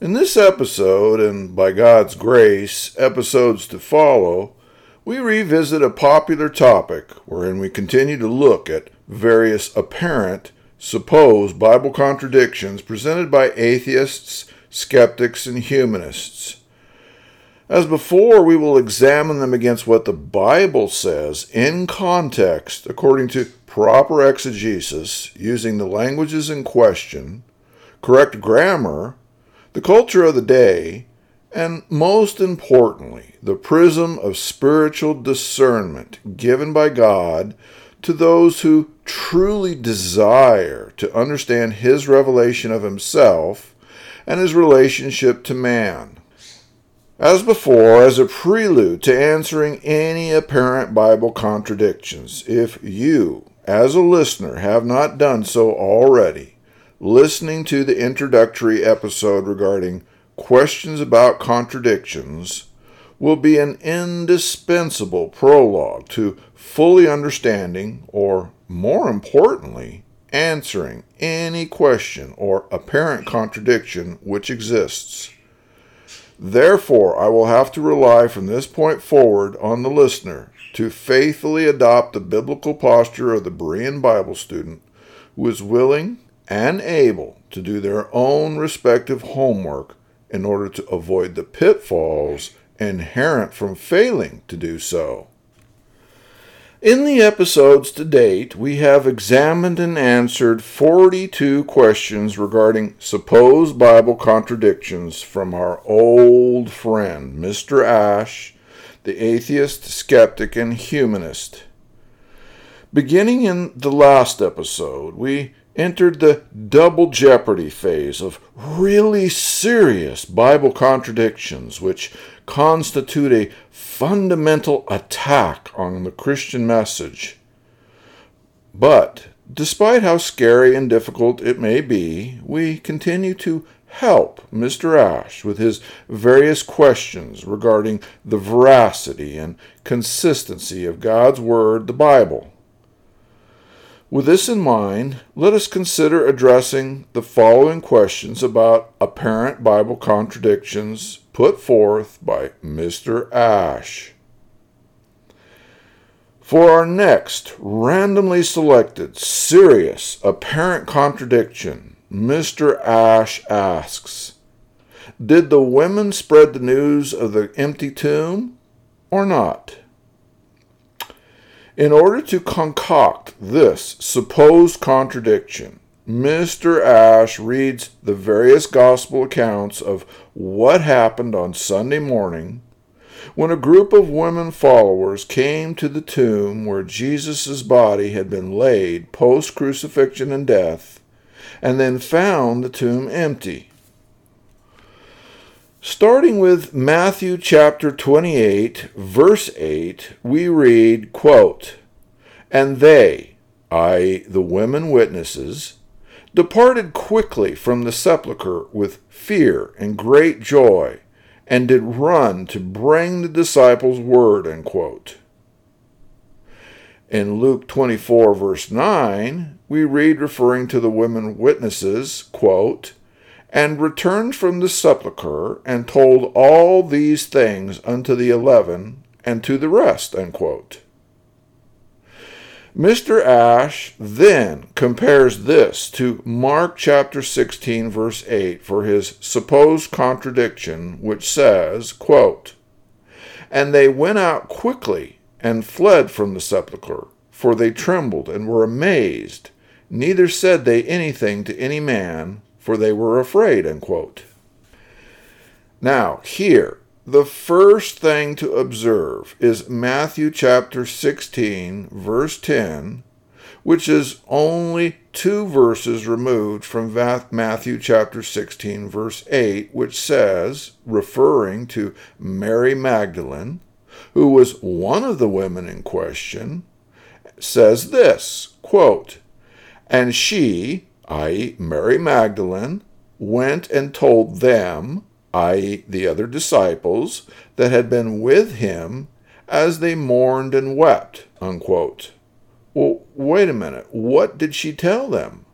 In this episode, and by God's grace, episodes to follow, we revisit a popular topic wherein we continue to look at various apparent, supposed Bible contradictions presented by atheists, skeptics, and humanists. As before, we will examine them against what the Bible says in context according to proper exegesis, using the languages in question, correct grammar, the culture of the day, and most importantly, the prism of spiritual discernment given by God to those who truly desire to understand His revelation of Himself and His relationship to man. As before, as a prelude to answering any apparent Bible contradictions, if you, as a listener, have not done so already, listening to the introductory episode regarding questions about contradictions will be an indispensable prologue to fully understanding, or more importantly, answering any question or apparent contradiction which exists. Therefore, I will have to rely from this point forward on the listener to faithfully adopt the biblical posture of the Berean Bible student who is willing and able to do their own respective homework in order to avoid the pitfalls inherent from failing to do so. In the episodes to date, we have examined and answered 42 questions regarding supposed Bible contradictions from our old friend, Mr. Ash, the atheist, skeptic, and humanist. Beginning in the last episode, we entered the double jeopardy phase of really serious Bible contradictions, which constitute a fundamental attack on the Christian message. But despite how scary and difficult it may be, we continue to help Mr. Ash with his various questions regarding the veracity and consistency of God's Word, the Bible. With this in mind, let us consider addressing the following questions about apparent Bible contradictions put forth by Mr. Ash. For our next randomly selected, serious, apparent contradiction, Mr. Ash asks Did the women spread the news of the empty tomb or not? In order to concoct this supposed contradiction, Mr. Ash reads the various gospel accounts of what happened on Sunday morning when a group of women followers came to the tomb where Jesus' body had been laid post crucifixion and death, and then found the tomb empty. Starting with Matthew chapter 28, verse 8, we read, quote, And they, i.e., the women witnesses, departed quickly from the sepulchre with fear and great joy and did run to bring the disciples word. Unquote. In Luke 24, verse 9, we read, referring to the women witnesses, quote, and returned from the sepulchre and told all these things unto the eleven and to the rest. Mr. Ash then compares this to Mark chapter 16 verse 8 for his supposed contradiction which says, quote, And they went out quickly and fled from the sepulchre, for they trembled and were amazed, neither said they anything to any man, for they were afraid, unquote. Now, here, the first thing to observe is Matthew chapter 16, verse 10, which is only two verses removed from Matthew chapter 16, verse 8, which says, referring to Mary Magdalene, who was one of the women in question, says this quote, And she, i.e., Mary Magdalene, went and told them, i.e., the other disciples that had been with him as they mourned and wept. Unquote. Well, wait a minute. What did she tell them?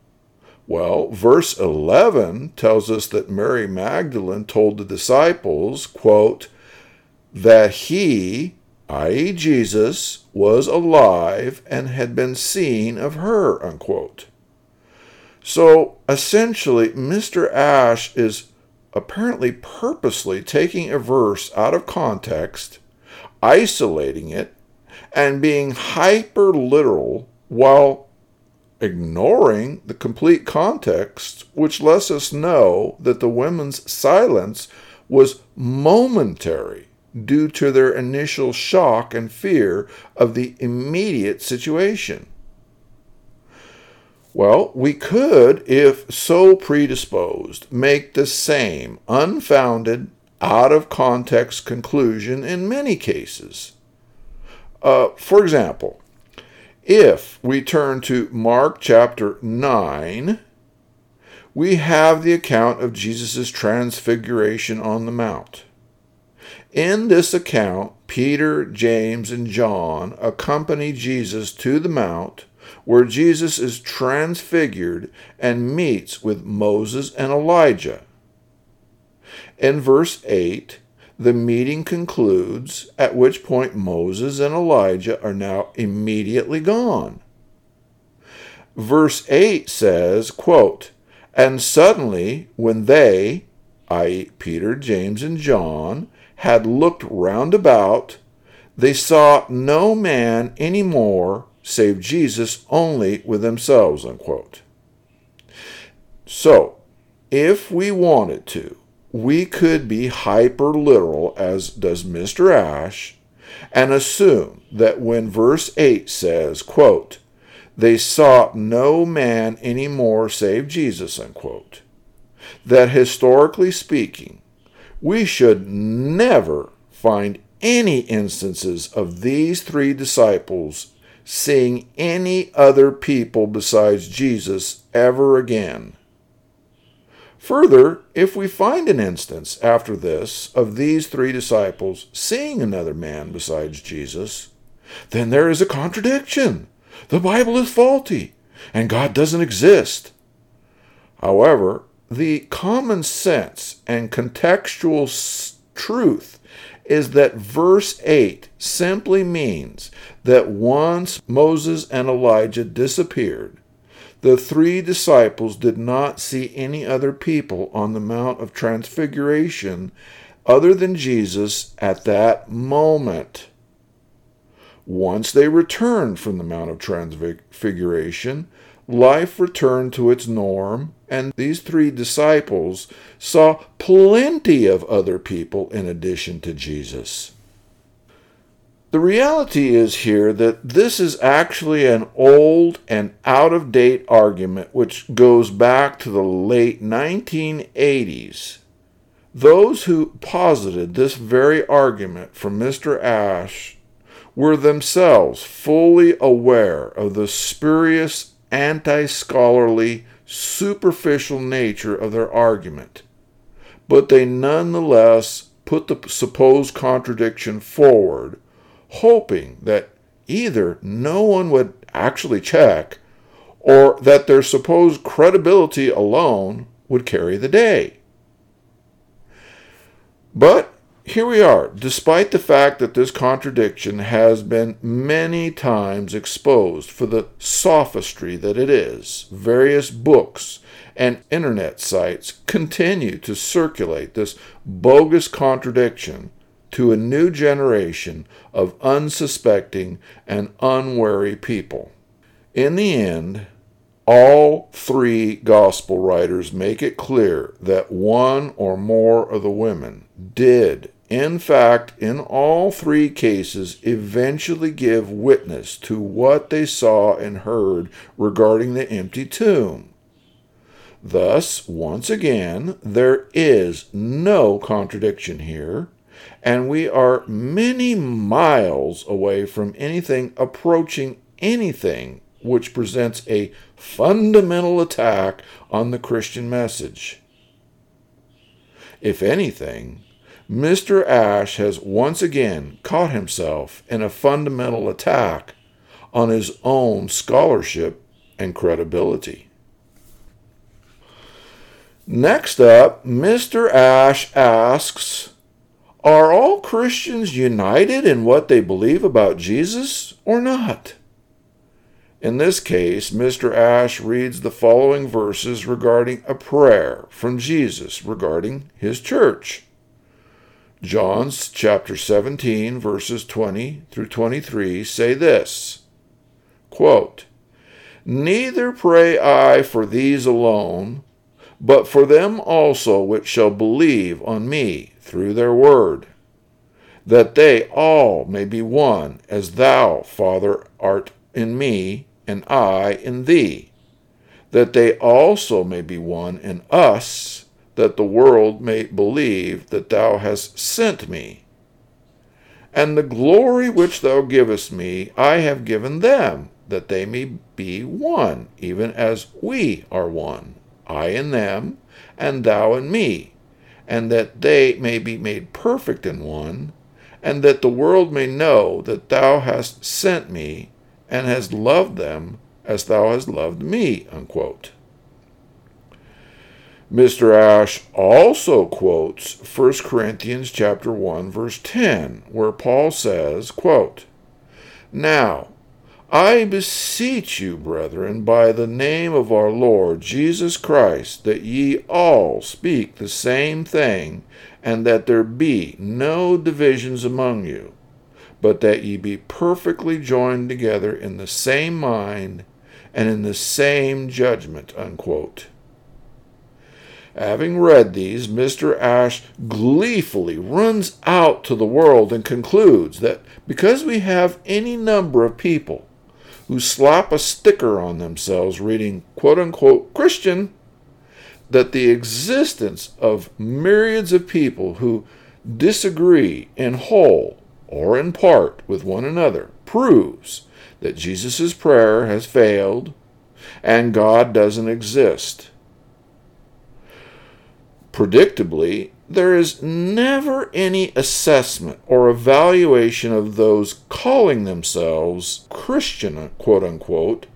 Well, verse 11 tells us that Mary Magdalene told the disciples, quote, that he, i.e., Jesus, was alive and had been seen of her, unquote. So essentially, Mr. Ash is apparently purposely taking a verse out of context, isolating it, and being hyper literal while ignoring the complete context, which lets us know that the women's silence was momentary due to their initial shock and fear of the immediate situation. Well, we could, if so predisposed, make the same unfounded, out of context conclusion in many cases. Uh, for example, if we turn to Mark chapter 9, we have the account of Jesus' transfiguration on the Mount. In this account, Peter, James, and John accompany Jesus to the Mount where Jesus is transfigured and meets with Moses and Elijah. In verse 8, the meeting concludes, at which point Moses and Elijah are now immediately gone. Verse 8 says, quote, And suddenly, when they, i.e., Peter, James, and John, had looked round about, they saw no man any more save Jesus only with themselves, unquote. So, if we wanted to, we could be hyper literal, as does Mr. Ash, and assume that when verse 8 says, quote, they saw no man any more save Jesus, unquote, that historically speaking, we should never find any instances of these three disciples seeing any other people besides Jesus ever again. Further, if we find an instance after this of these three disciples seeing another man besides Jesus, then there is a contradiction. The Bible is faulty, and God doesn't exist. However, the common sense and contextual truth is that verse 8 simply means that once Moses and Elijah disappeared, the three disciples did not see any other people on the Mount of Transfiguration other than Jesus at that moment. Once they returned from the Mount of Transfiguration, life returned to its norm, and these three disciples saw plenty of other people in addition to Jesus. The reality is here that this is actually an old and out of date argument which goes back to the late 1980s. Those who posited this very argument from Mr. Ash were themselves fully aware of the spurious anti scholarly, superficial nature of their argument, but they nonetheless put the supposed contradiction forward, hoping that either no one would actually check or that their supposed credibility alone would carry the day. But here we are, despite the fact that this contradiction has been many times exposed for the sophistry that it is, various books and internet sites continue to circulate this bogus contradiction to a new generation of unsuspecting and unwary people. In the end, all three gospel writers make it clear that one or more of the women did in fact, in all three cases, eventually give witness to what they saw and heard regarding the empty tomb. Thus, once again, there is no contradiction here, and we are many miles away from anything approaching anything which presents a fundamental attack on the Christian message. If anything, Mr. Ash has once again caught himself in a fundamental attack on his own scholarship and credibility. Next up, Mr. Ash asks Are all Christians united in what they believe about Jesus or not? In this case, Mr. Ash reads the following verses regarding a prayer from Jesus regarding his church. John's chapter 17, verses 20 through 23 say this quote, Neither pray I for these alone, but for them also which shall believe on me through their word, that they all may be one, as thou, Father, art in me, and I in thee, that they also may be one in us that the world may believe that thou hast sent me. And the glory which thou givest me, I have given them, that they may be one, even as we are one, I in them, and thou in me, and that they may be made perfect in one, and that the world may know that thou hast sent me, and hast loved them as thou hast loved me. Unquote. Mr. Ash also quotes 1 Corinthians chapter 1 verse 10 where Paul says, quote, "Now, I beseech you, brethren, by the name of our Lord Jesus Christ, that ye all speak the same thing, and that there be no divisions among you, but that ye be perfectly joined together in the same mind and in the same judgment." Unquote. Having read these, Mr. Ash gleefully runs out to the world and concludes that because we have any number of people who slap a sticker on themselves reading quote unquote Christian, that the existence of myriads of people who disagree in whole or in part with one another proves that Jesus' prayer has failed and God doesn't exist. Predictably, there is never any assessment or evaluation of those calling themselves Christian, quote unquote,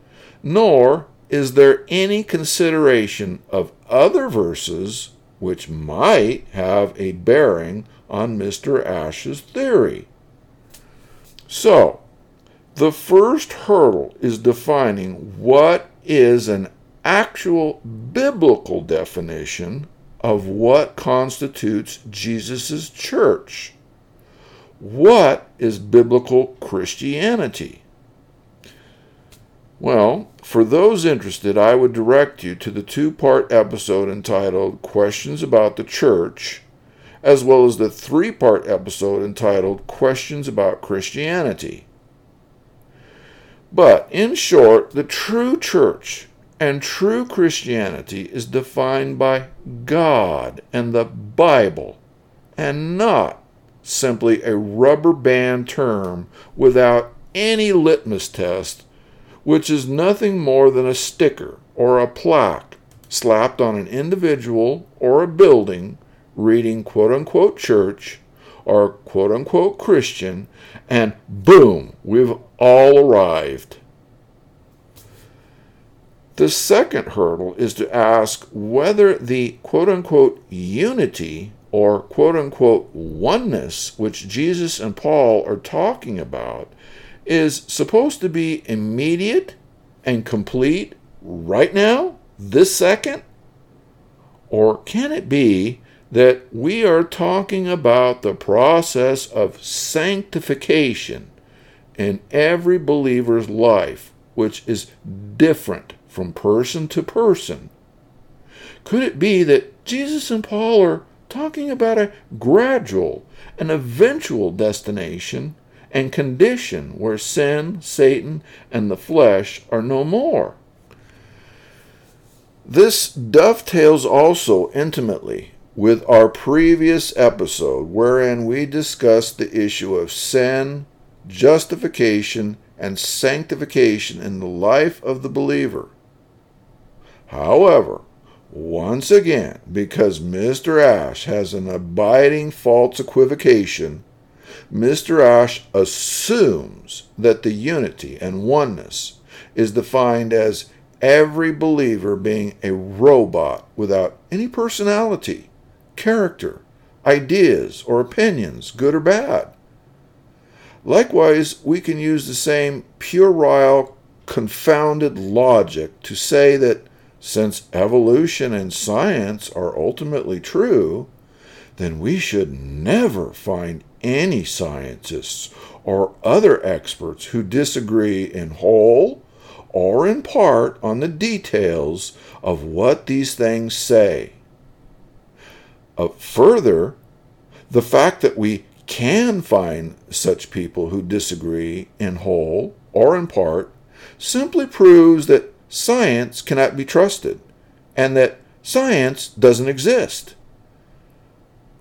nor is there any consideration of other verses which might have a bearing on Mr. Ash's theory. So, the first hurdle is defining what is an actual biblical definition of what constitutes Jesus' church. What is biblical Christianity? Well, for those interested, I would direct you to the two part episode entitled Questions About the Church, as well as the three part episode entitled Questions About Christianity. But in short, the true church and true Christianity is defined by God and the Bible, and not simply a rubber band term without any litmus test, which is nothing more than a sticker or a plaque slapped on an individual or a building reading quote unquote church or quote unquote Christian, and boom, we've all arrived. The second hurdle is to ask whether the quote unquote unity or quote unquote oneness which Jesus and Paul are talking about is supposed to be immediate and complete right now, this second? Or can it be that we are talking about the process of sanctification in every believer's life, which is different from person to person. Could it be that Jesus and Paul are talking about a gradual and eventual destination and condition where sin, Satan, and the flesh are no more? This dovetails also intimately with our previous episode, wherein we discussed the issue of sin, justification, and sanctification in the life of the believer. However, once again, because Mr. Ash has an abiding false equivocation, Mr. Ash assumes that the unity and oneness is defined as every believer being a robot without any personality, character, ideas, or opinions, good or bad. Likewise, we can use the same puerile, confounded logic to say that since evolution and science are ultimately true, then we should never find any scientists or other experts who disagree in whole or in part on the details of what these things say. Uh, further, the fact that we can find such people who disagree in whole or in part simply proves that science cannot be trusted and that science doesn't exist.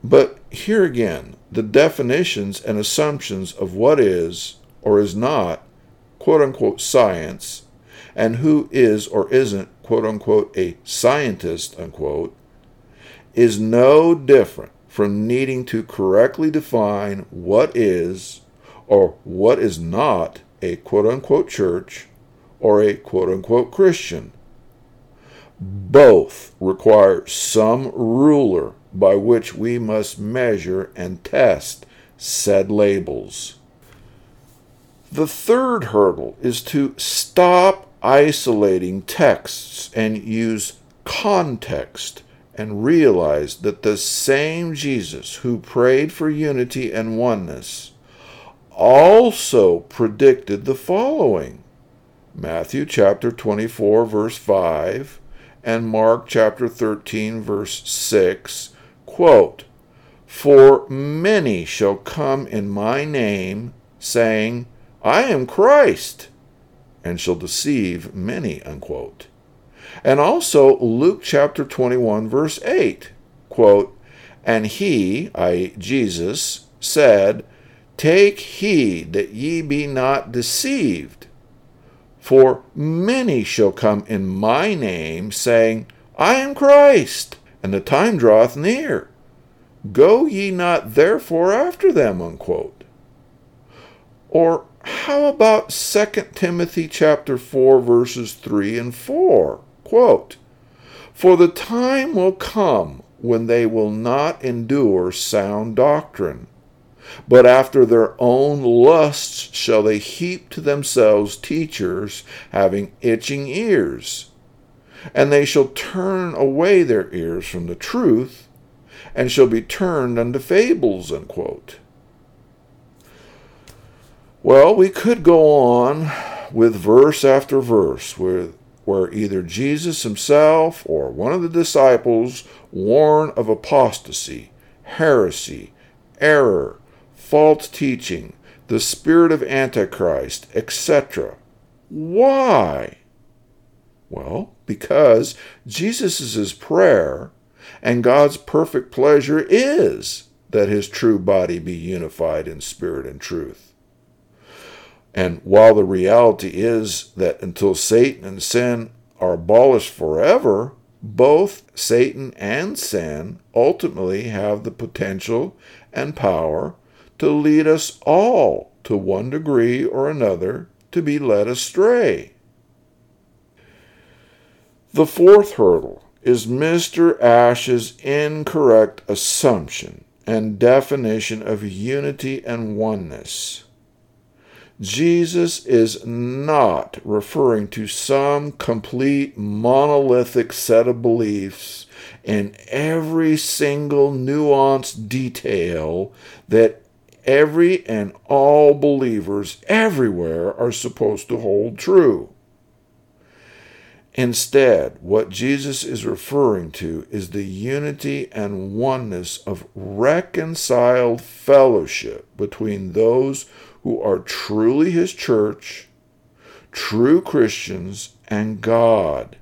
But here again, the definitions and assumptions of what is or is not quote unquote science and who is or isn't quote unquote a scientist unquote is no different from needing to correctly define what is or what is not a quote unquote church or a quote unquote Christian. Both require some ruler by which we must measure and test said labels. The third hurdle is to stop isolating texts and use context and realize that the same Jesus who prayed for unity and oneness also predicted the following Matthew chapter 24, verse 5, and Mark chapter 13, verse 6, quote, For many shall come in my name, saying, I am Christ, and shall deceive many, unquote. And also Luke chapter 21, verse 8, quote, And he, i.e., Jesus, said, Take heed that ye be not deceived For many shall come in my name, saying, I am Christ, and the time draweth near. Go ye not therefore after them. Unquote. Or how about 2 Timothy chapter 4 verses 3 and 4? Quote, For the time will come when they will not endure sound doctrine, but after their own lusts shall they heap to themselves teachers having itching ears. And they shall turn away their ears from the truth, and shall be turned unto fables. Unquote. Well, we could go on with verse after verse where, where either Jesus himself or one of the disciples warn of apostasy, heresy, error, false teaching, the spirit of Antichrist, etc. Why? Well, because Jesus' prayer and God's perfect pleasure is that his true body be unified in spirit and truth. And while the reality is that until Satan and sin are abolished forever, both Satan and sin ultimately have the potential and power to lead us all to one degree or another to be led astray. The fourth hurdle is Mr. Ash's incorrect assumption and definition of unity and oneness. Jesus is not referring to some complete monolithic set of beliefs in every single nuanced detail that every and all believers everywhere are supposed to hold true. Instead, what Jesus is referring to is the unity and oneness of reconciled fellowship between those who are truly his church, true Christians, and God.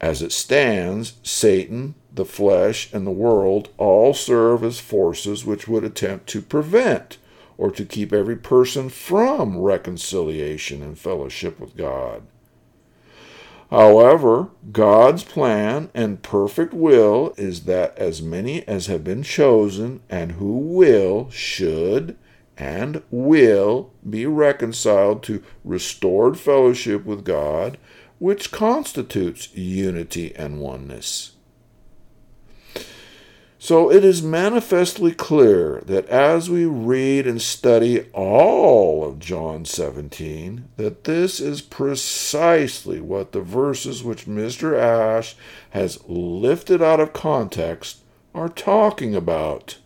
As it stands, Satan, the flesh, and the world all serve as forces which would attempt to prevent or to keep every person from reconciliation and fellowship with God. However, God's plan and perfect will is that as many as have been chosen and who will should and will be reconciled to restored fellowship with God, which constitutes unity and oneness. So it is manifestly clear that as we read and study all of John 17, that this is precisely what the verses which Mr. Ash has lifted out of context are talking about.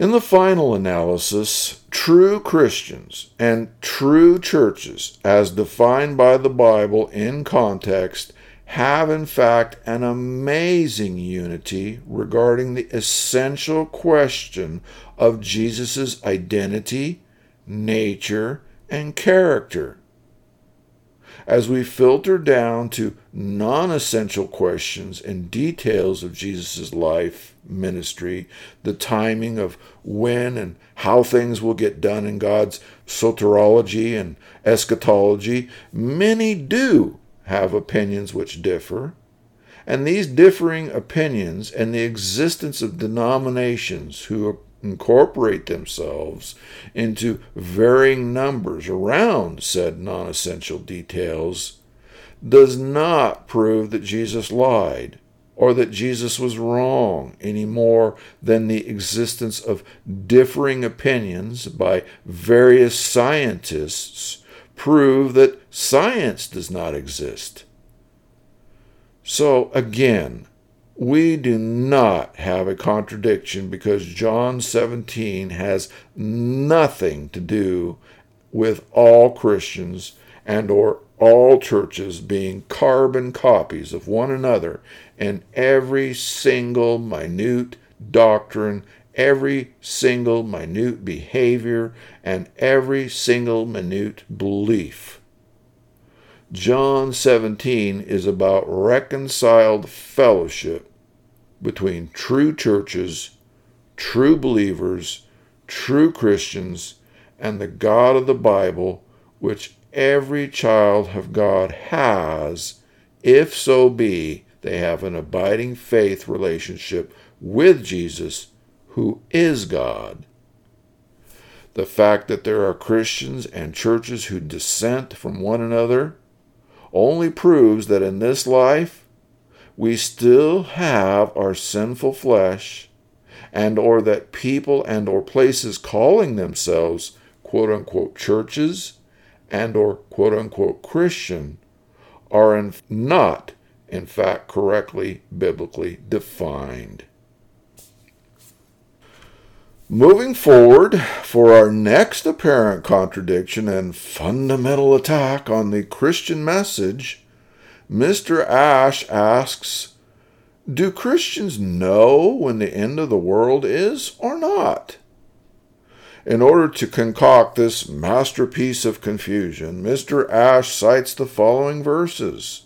In the final analysis, true Christians and true churches, as defined by the Bible in context, have in fact an amazing unity regarding the essential question of Jesus' identity, nature, and character. As we filter down to non essential questions and details of Jesus' life, ministry, the timing of when and how things will get done in God's soteriology and eschatology, many do have opinions which differ. And these differing opinions and the existence of denominations who incorporate themselves into varying numbers around said non essential details does not prove that Jesus lied or that Jesus was wrong any more than the existence of differing opinions by various scientists prove that science does not exist. So again, we do not have a contradiction because John 17 has nothing to do with all Christians and or all churches being carbon copies of one another in every single minute doctrine, every single minute behavior, and every single minute belief. John 17 is about reconciled fellowship between true churches, true believers, true Christians, and the God of the Bible which every child of God has, if so be they have an abiding faith relationship with Jesus, who is God. The fact that there are Christians and churches who dissent from one another only proves that in this life we still have our sinful flesh and or that people and or places calling themselves quote unquote churches and or quote unquote Christian are in, not in fact correctly biblically defined. Moving forward for our next apparent contradiction and fundamental attack on the Christian message, Mr. Ash asks Do Christians know when the end of the world is or not? In order to concoct this masterpiece of confusion, Mr. Ash cites the following verses.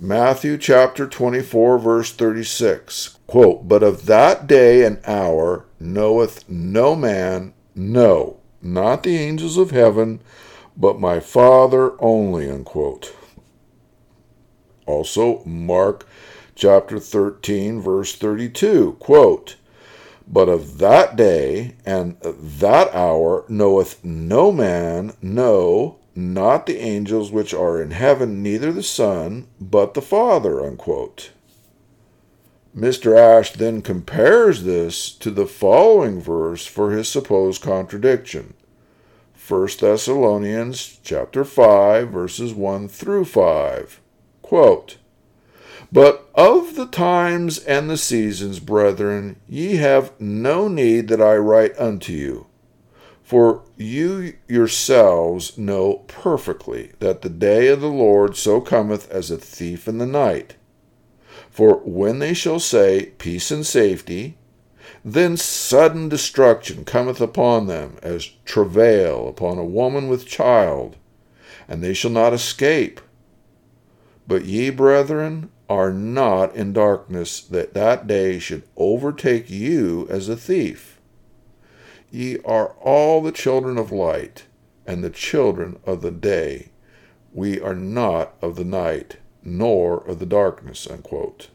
Matthew chapter 24, verse 36. Quote, But of that day and hour knoweth no man, no, not the angels of heaven, but my Father only. Unquote. Also, Mark chapter 13, verse 32. Quote, but of that day and that hour knoweth no man, no, not the angels which are in heaven, neither the Son, but the Father. Unquote. Mr. Ash then compares this to the following verse for his supposed contradiction. 1 Thessalonians chapter 5 verses 1 through 5. Quote, but of the times and the seasons, brethren, ye have no need that I write unto you. For you yourselves know perfectly that the day of the Lord so cometh as a thief in the night. For when they shall say, Peace and safety, then sudden destruction cometh upon them, as travail upon a woman with child, and they shall not escape. But ye, brethren, are not in darkness, that that day should overtake you as a thief. Ye are all the children of light, and the children of the day. We are not of the night, nor of the darkness. Unquote.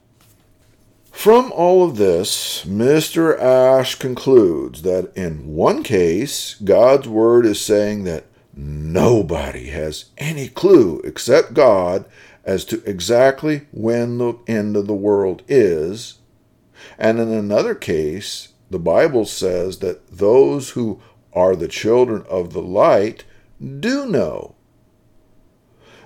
From all of this, Mr. Ash concludes that in one case, God's Word is saying that nobody has any clue except God as to exactly when the end of the world is. And in another case, the Bible says that those who are the children of the light do know.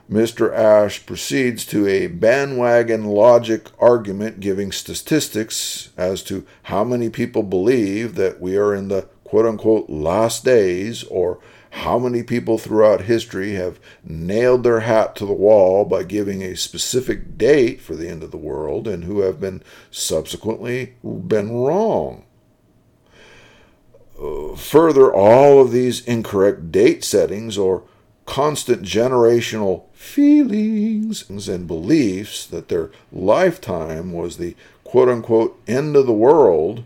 Mr. Ash proceeds to a bandwagon logic argument giving statistics as to how many people believe that we are in the quote unquote last days or how many people throughout history have nailed their hat to the wall by giving a specific date for the end of the world and who have been subsequently been wrong? Uh, further, all of these incorrect date settings or constant generational feelings and beliefs that their lifetime was the quote unquote end of the world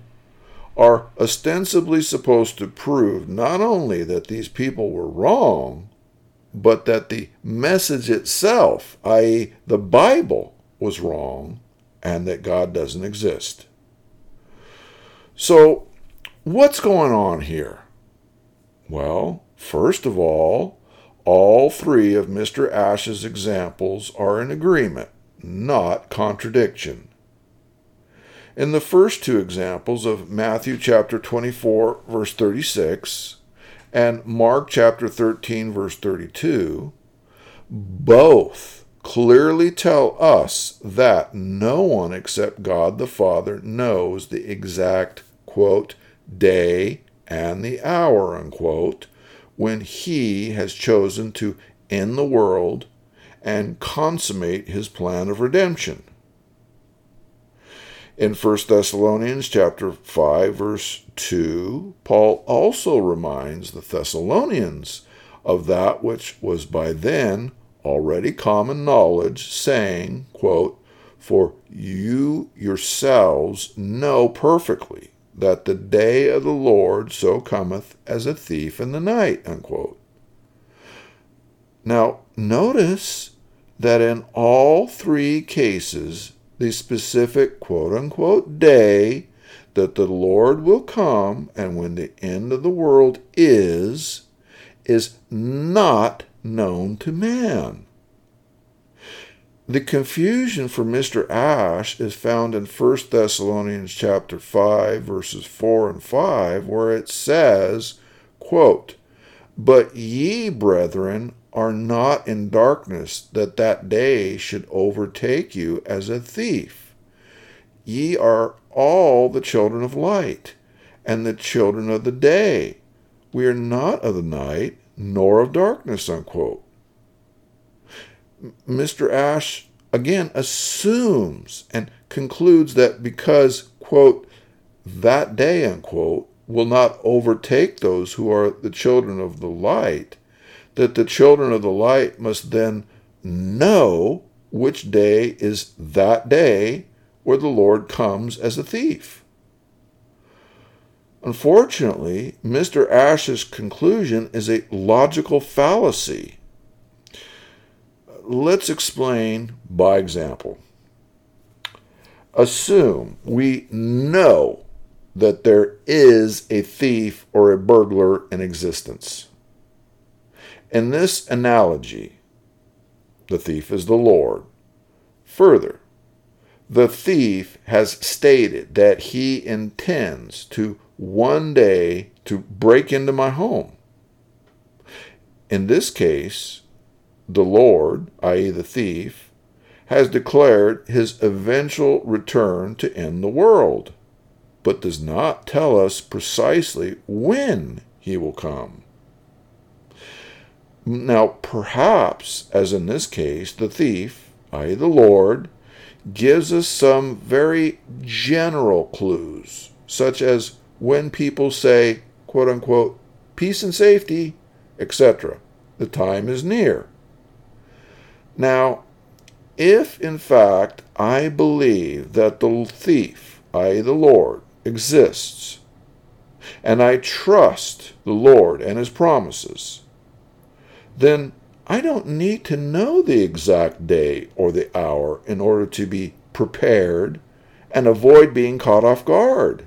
are ostensibly supposed to prove not only that these people were wrong, but that the message itself, i.e., the Bible, was wrong and that God doesn't exist. So, what's going on here? Well, first of all, all three of Mr. Ash's examples are in agreement, not contradiction. In the first two examples of Matthew chapter 24, verse 36, and Mark chapter 13, verse 32, both clearly tell us that no one except God the Father knows the exact, quote, day and the hour, unquote, when he has chosen to end the world and consummate his plan of redemption. In 1 Thessalonians chapter 5 verse 2, Paul also reminds the Thessalonians of that which was by then already common knowledge, saying, quote, For you yourselves know perfectly that the day of the Lord so cometh as a thief in the night. Unquote. Now, notice that in all three cases, the specific quote unquote day that the Lord will come and when the end of the world is, is not known to man. The confusion for Mr. Ash is found in 1 Thessalonians chapter 5 verses 4 and 5 where it says, quote, "But ye, brethren, are not in darkness that that day should overtake you as a thief. Ye are all the children of light and the children of the day. We are not of the night nor of darkness, unquote. Mr. Ash again assumes and concludes that because, quote, that day, unquote, will not overtake those who are the children of the light, that the children of the light must then know which day is that day where the Lord comes as a thief. Unfortunately, Mr. Ash's conclusion is a logical fallacy. Let's explain by example. Assume we know that there is a thief or a burglar in existence. In this analogy, the thief is the Lord. Further, the thief has stated that he intends to one day to break into my home. In this case, the Lord, i.e., the thief, has declared his eventual return to end the world, but does not tell us precisely when he will come. Now, perhaps, as in this case, the thief, i.e., the Lord, gives us some very general clues, such as when people say, quote unquote, peace and safety, etc. The time is near. Now, if in fact I believe that the thief, i.e., the Lord, exists, and I trust the Lord and his promises, then I don't need to know the exact day or the hour in order to be prepared and avoid being caught off guard.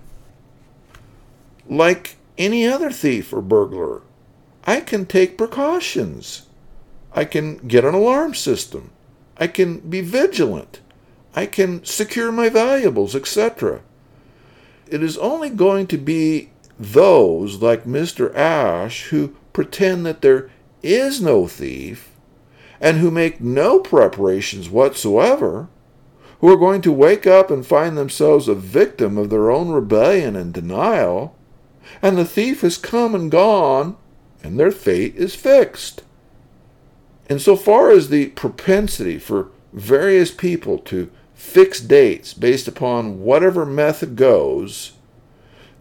Like any other thief or burglar, I can take precautions. I can get an alarm system. I can be vigilant. I can secure my valuables, etc. It is only going to be those like Mr. Ash who pretend that there is no thief and who make no preparations whatsoever, who are going to wake up and find themselves a victim of their own rebellion and denial, and the thief has come and gone, and their fate is fixed. And so far as the propensity for various people to fix dates based upon whatever method goes,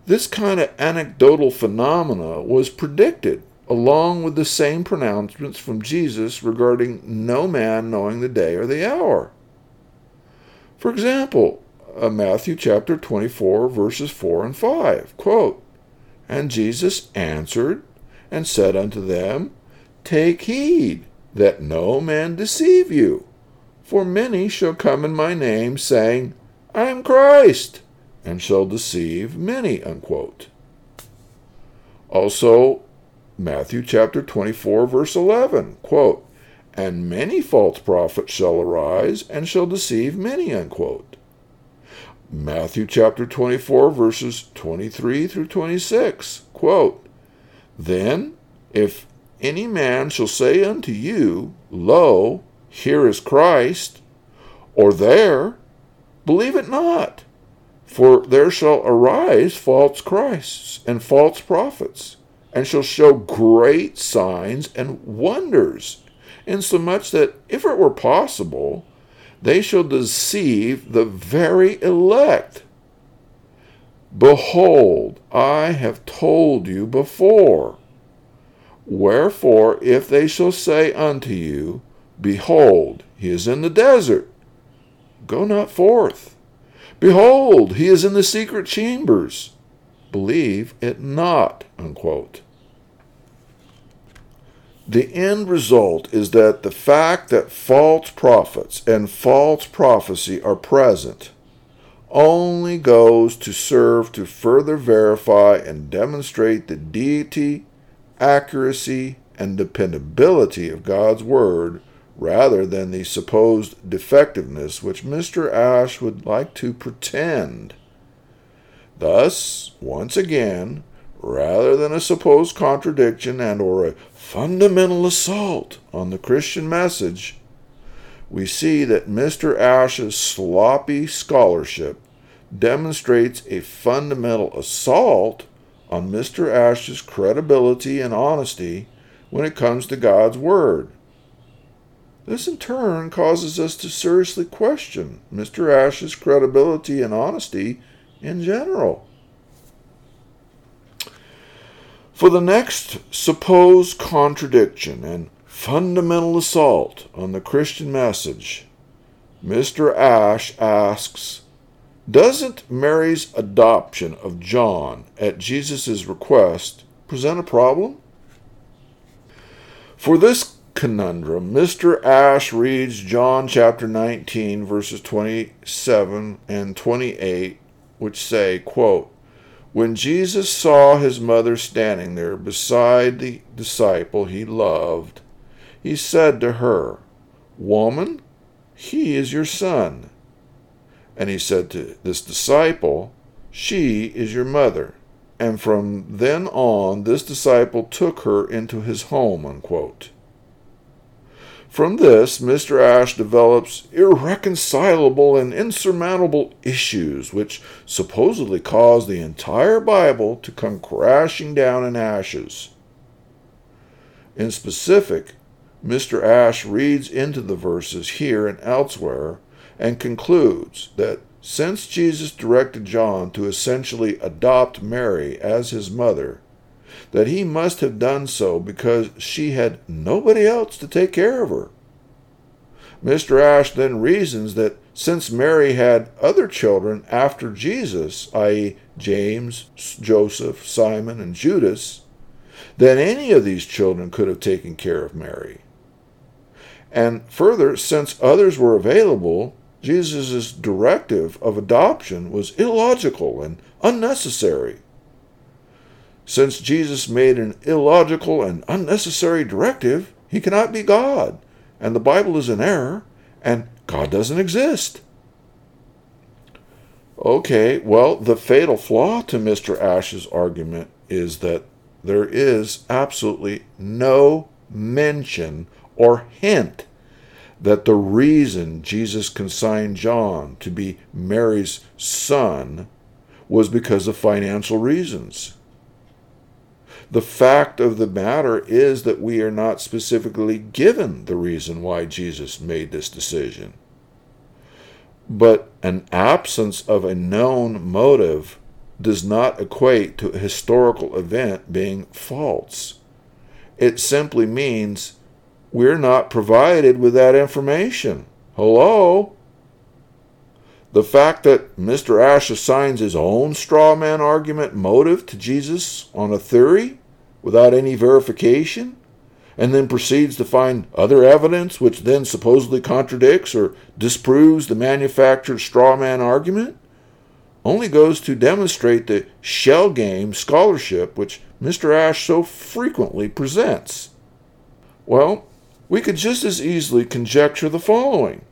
this kind of anecdotal phenomena was predicted along with the same pronouncements from Jesus regarding no man knowing the day or the hour. For example, uh, Matthew chapter 24, verses 4 and 5. Quote, And Jesus answered and said unto them, Take heed that no man deceive you. For many shall come in my name, saying, I am Christ, and shall deceive many. Unquote. Also, Matthew chapter 24, verse 11, quote, And many false prophets shall arise and shall deceive many, unquote. Matthew chapter 24, verses 23 through 26, quote, Then, if any man shall say unto you, Lo, here is Christ, or there, believe it not. For there shall arise false Christs and false prophets and shall show great signs and wonders, insomuch that, if it were possible, they shall deceive the very elect. Behold, I have told you before. Wherefore, if they shall say unto you, Behold, he is in the desert, go not forth. Behold, he is in the secret chambers believe it not. Unquote. The end result is that the fact that false prophets and false prophecy are present only goes to serve to further verify and demonstrate the deity, accuracy, and dependability of God's Word rather than the supposed defectiveness which Mr. Ash would like to pretend. Thus, once again, rather than a supposed contradiction and or a fundamental assault on the Christian message, we see that Mr. Ash's sloppy scholarship demonstrates a fundamental assault on Mr. Ash's credibility and honesty when it comes to God's Word. This in turn causes us to seriously question Mr. Ash's credibility and honesty in general. For the next supposed contradiction and fundamental assault on the Christian message, Mr. Ash asks Doesn't Mary's adoption of John at Jesus' request present a problem? For this conundrum, Mr. Ash reads John chapter 19, verses 27 and 28, which say, quote, When Jesus saw his mother standing there beside the disciple he loved, he said to her, Woman, he is your son. And he said to this disciple, She is your mother. And from then on, this disciple took her into his home. Unquote. From this, Mr. Ash develops irreconcilable and insurmountable issues which supposedly cause the entire Bible to come crashing down in ashes. In specific, Mr. Ash reads into the verses here and elsewhere and concludes that since Jesus directed John to essentially adopt Mary as his mother, that he must have done so because she had nobody else to take care of her. Mr. Ash then reasons that since Mary had other children after Jesus, i.e., James, Joseph, Simon, and Judas, then any of these children could have taken care of Mary. And further, since others were available, Jesus' directive of adoption was illogical and unnecessary. Since Jesus made an illogical and unnecessary directive, he cannot be God, and the Bible is in error, and God doesn't exist. Okay, well, the fatal flaw to Mr. Ash's argument is that there is absolutely no mention or hint that the reason Jesus consigned John to be Mary's son was because of financial reasons. The fact of the matter is that we are not specifically given the reason why Jesus made this decision. But an absence of a known motive does not equate to a historical event being false. It simply means we're not provided with that information. Hello? The fact that Mr. Ash assigns his own straw man argument motive to Jesus on a theory without any verification, and then proceeds to find other evidence which then supposedly contradicts or disproves the manufactured straw man argument, only goes to demonstrate the shell game scholarship which Mr. Ash so frequently presents. Well, we could just as easily conjecture the following.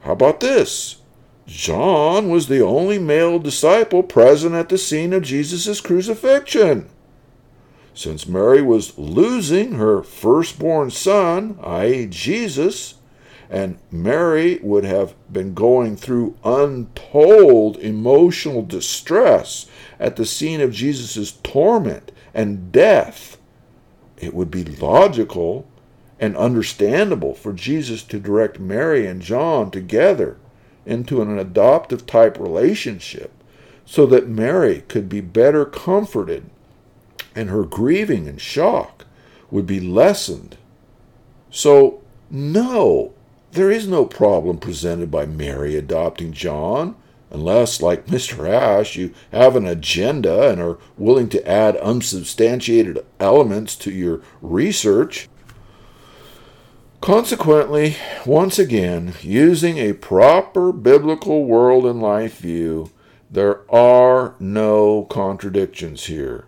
How about this? John was the only male disciple present at the scene of Jesus' crucifixion. Since Mary was losing her firstborn son, i.e., Jesus, and Mary would have been going through untold emotional distress at the scene of Jesus' torment and death, it would be logical and understandable for Jesus to direct Mary and John together into an adoptive type relationship so that Mary could be better comforted and her grieving and shock would be lessened. So, no, there is no problem presented by Mary adopting John, unless, like Mr. Ash, you have an agenda and are willing to add unsubstantiated elements to your research. Consequently, once again, using a proper biblical world and life view, there are no contradictions here.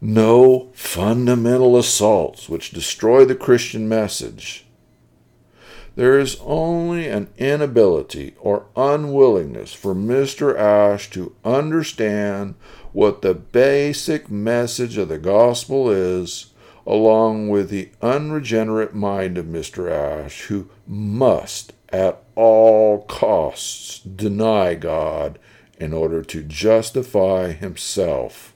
No fundamental assaults which destroy the Christian message. There is only an inability or unwillingness for Mr. Ash to understand what the basic message of the gospel is, along with the unregenerate mind of Mr. Ash, who must at all costs deny God in order to justify himself.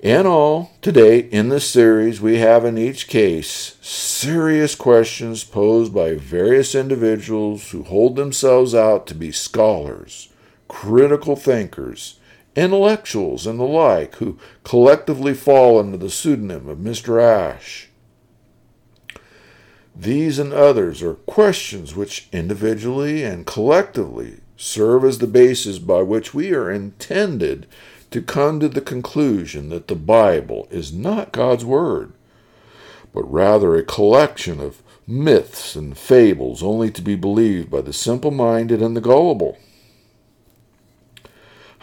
In all, today in this series, we have in each case serious questions posed by various individuals who hold themselves out to be scholars, critical thinkers, intellectuals, and the like, who collectively fall under the pseudonym of Mr. Ash. These and others are questions which individually and collectively serve as the basis by which we are intended to come to the conclusion that the Bible is not God's Word, but rather a collection of myths and fables only to be believed by the simple minded and the gullible.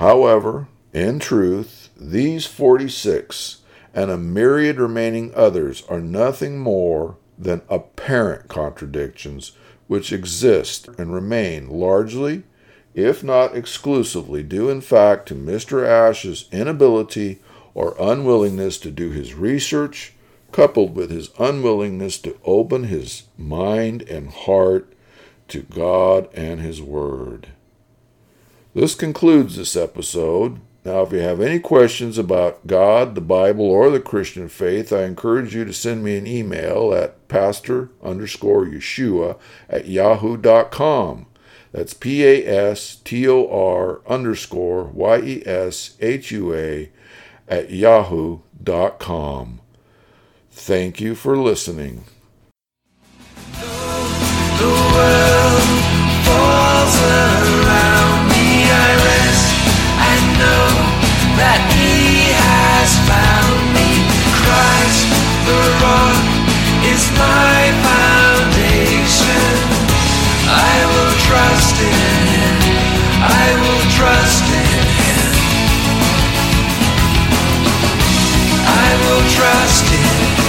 However, in truth, these 46 and a myriad remaining others are nothing more than apparent contradictions which exist and remain largely if not exclusively, due in fact to Mr. Ash's inability or unwillingness to do his research, coupled with his unwillingness to open his mind and heart to God and His Word. This concludes this episode. Now, if you have any questions about God, the Bible, or the Christian faith, I encourage you to send me an email at pastor underscore Yeshua at yahoo.com. That's P A S T O R underscore Y E S H U A at yahoo.com. Thank you for listening. The world falls around know that he has found me. Christ the rock is my foundation. I will trust in him. I will trust in him. I will trust in him.